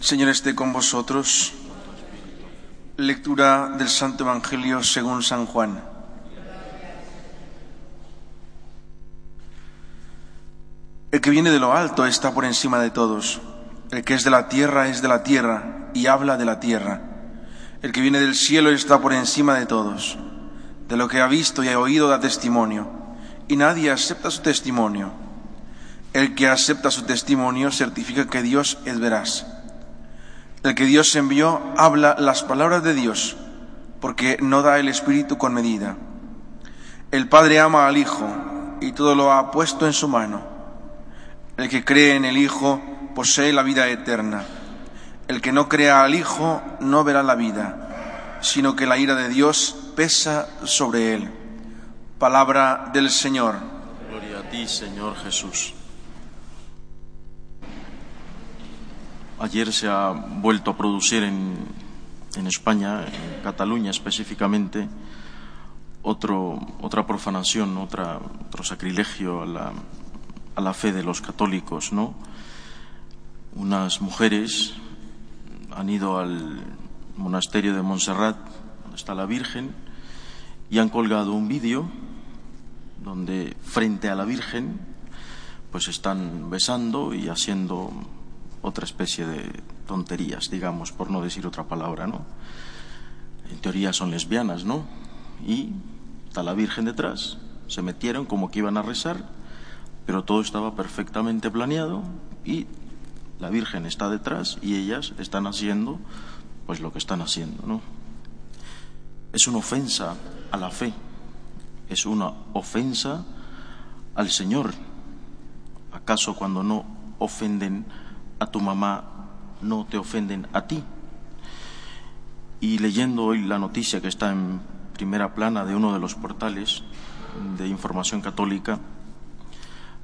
Señor esté con vosotros. Lectura del Santo Evangelio según San Juan. El que viene de lo alto está por encima de todos. El que es de la tierra es de la tierra y habla de la tierra. El que viene del cielo está por encima de todos. De lo que ha visto y ha oído da testimonio. Y nadie acepta su testimonio. El que acepta su testimonio certifica que Dios es veraz. El que Dios envió habla las palabras de Dios, porque no da el Espíritu con medida. El Padre ama al Hijo y todo lo ha puesto en su mano. El que cree en el Hijo posee la vida eterna. El que no crea al Hijo no verá la vida, sino que la ira de Dios pesa sobre él. Palabra del Señor. Gloria a ti, Señor Jesús. Ayer se ha vuelto a producir en, España, en Cataluña específicamente, otro, otra profanación, otro sacrilegio a la, a la fe de los católicos, ¿no? Unas mujeres han ido al monasterio de Montserrat, donde está la Virgen, y han colgado un vídeo donde frente a la Virgen pues están besando y haciendo otra especie de tonterías, digamos, por no decir otra palabra, ¿no? En teoría son lesbianas, ¿no? Y está la Virgen detrás, se metieron como que iban a rezar, pero todo estaba perfectamente planeado y la Virgen está detrás y ellas están haciendo pues lo que están haciendo, ¿no? Es una ofensa a la fe, es una ofensa al Señor. ¿Acaso cuando no ofenden a tu mamá no te ofenden a ti. Y leyendo hoy la noticia que está en primera plana de uno de los portales de información católica,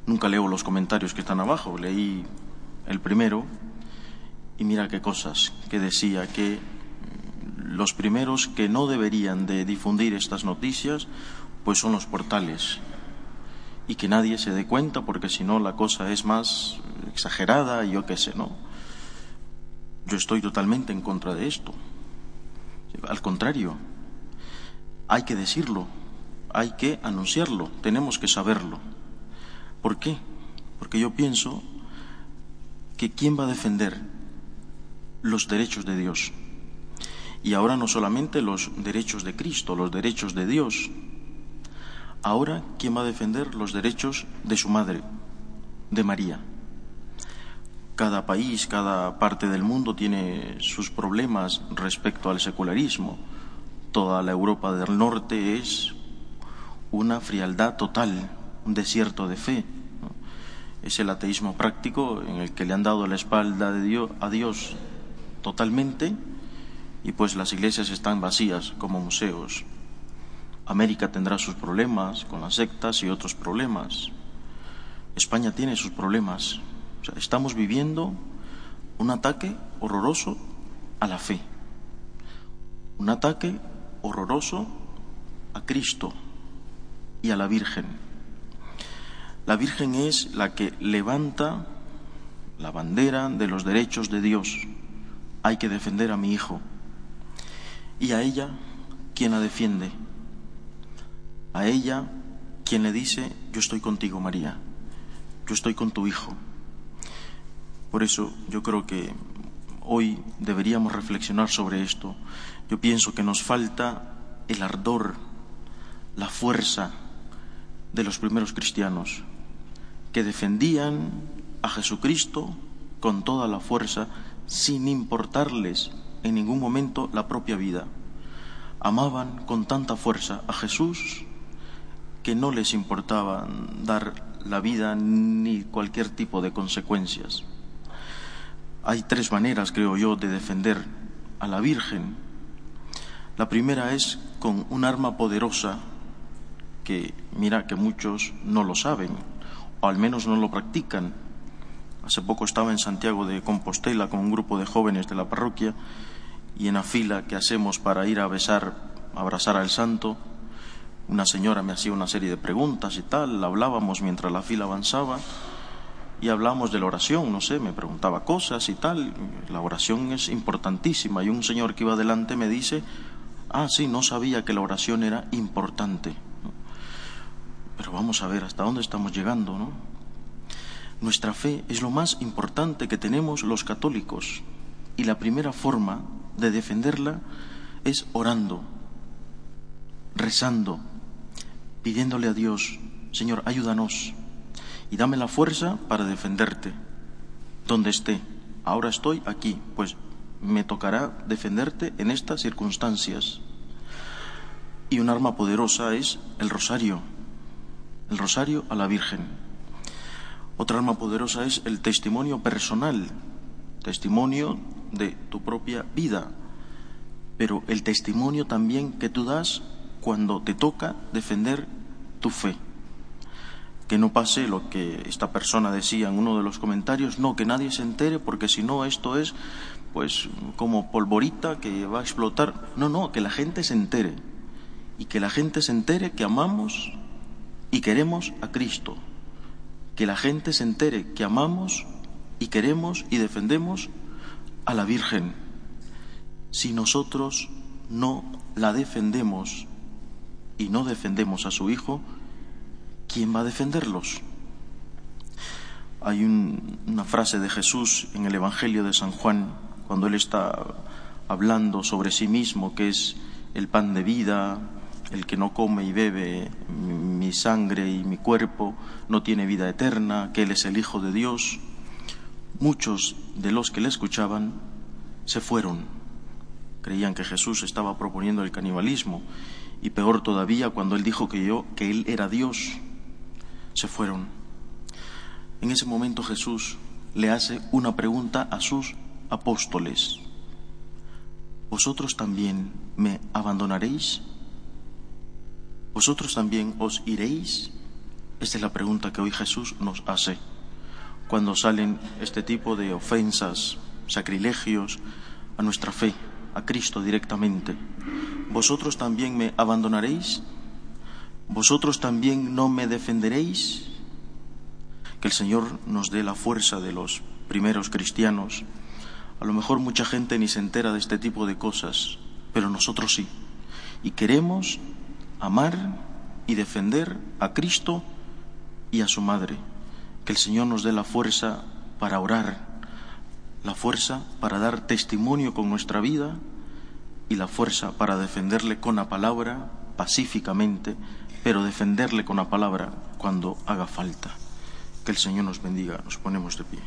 nunca leo los comentarios que están abajo, leí el primero y mira qué cosas, que decía que los primeros que no deberían de difundir estas noticias pues son los portales y que nadie se dé cuenta porque si no la cosa es más exagerada yo qué sé, ¿no? Yo estoy totalmente en contra de esto. Al contrario, hay que decirlo, hay que anunciarlo, tenemos que saberlo. ¿Por qué? Porque yo pienso que ¿quién va a defender los derechos de Dios? Y ahora no solamente los derechos de Cristo, los derechos de Dios, Ahora, ¿quién va a defender los derechos de su madre, de María? Cada país, cada parte del mundo tiene sus problemas respecto al secularismo. Toda la Europa del Norte es una frialdad total, un desierto de fe. Es el ateísmo práctico en el que le han dado la espalda de Dios, a Dios totalmente y pues las iglesias están vacías como museos. América tendrá sus problemas con las sectas y otros problemas. España tiene sus problemas. Estamos viviendo un ataque horroroso a la fe. Un ataque horroroso a Cristo y a la Virgen. La Virgen es la que levanta la bandera de los derechos de Dios. Hay que defender a mi hijo. Y a ella, ¿quién la defiende? a ella quien le dice, yo estoy contigo, María, yo estoy con tu hijo. Por eso yo creo que hoy deberíamos reflexionar sobre esto. Yo pienso que nos falta el ardor, la fuerza de los primeros cristianos, que defendían a Jesucristo con toda la fuerza, sin importarles en ningún momento la propia vida. Amaban con tanta fuerza a Jesús que no les importaba dar la vida ni cualquier tipo de consecuencias. Hay tres maneras, creo yo, de defender a la Virgen. La primera es con un arma poderosa que, mira, que muchos no lo saben, o al menos no lo practican. Hace poco estaba en Santiago de Compostela con un grupo de jóvenes de la parroquia y en la fila que hacemos para ir a besar, a abrazar al santo, una señora me hacía una serie de preguntas y tal, hablábamos mientras la fila avanzaba y hablamos de la oración, no sé, me preguntaba cosas y tal. La oración es importantísima y un señor que iba delante me dice, ah, sí, no sabía que la oración era importante. Pero vamos a ver hasta dónde estamos llegando, ¿no? Nuestra fe es lo más importante que tenemos los católicos y la primera forma de defenderla es orando, rezando, pidiéndole a Dios, Señor, ayúdanos y dame la fuerza para defenderte donde esté. Ahora estoy aquí, pues me tocará defenderte en estas circunstancias. Y un arma poderosa es el rosario, el rosario a la Virgen. Otra arma poderosa es el testimonio personal, testimonio de tu propia vida, pero el testimonio también que tú das cuando te toca defender tu fe que no pase lo que esta persona decía en uno de los comentarios, no, que nadie se entere porque si no esto es pues como polvorita que va a explotar. No, no, que la gente se entere y que la gente se entere que amamos y queremos a Cristo. Que la gente se entere que amamos y queremos y defendemos a la Virgen. Si nosotros no la defendemos y no defendemos a su Hijo, ¿quién va a defenderlos? Hay una frase de Jesús en el Evangelio de San Juan, cuando él está hablando sobre sí mismo, que es el pan de vida, el que no come y bebe mi sangre y mi cuerpo no tiene vida eterna, que Él es el Hijo de Dios. Muchos de los que le escuchaban se fueron. Creían que Jesús estaba proponiendo el canibalismo y peor todavía cuando Él dijo que yo que Él era Dios se fueron. En ese momento Jesús le hace una pregunta a sus apóstoles. ¿Vosotros también me abandonaréis? ¿Vosotros también os iréis? Esta es la pregunta que hoy Jesús nos hace cuando salen este tipo de ofensas, sacrilegios a nuestra fe, a Cristo directamente. ¿Vosotros también me abandonaréis? ¿Vosotros también no me defenderéis? Que el Señor nos dé la fuerza de los primeros cristianos. A lo mejor mucha gente ni se entera de este tipo de cosas, pero nosotros sí. Y queremos amar y defender a Cristo y a su Madre. Que el Señor nos dé la fuerza para orar, la fuerza para dar testimonio con nuestra vida y la fuerza para defenderle con la palabra pacíficamente pero defenderle con la palabra cuando haga falta. Que el Señor nos bendiga. Nos ponemos de pie.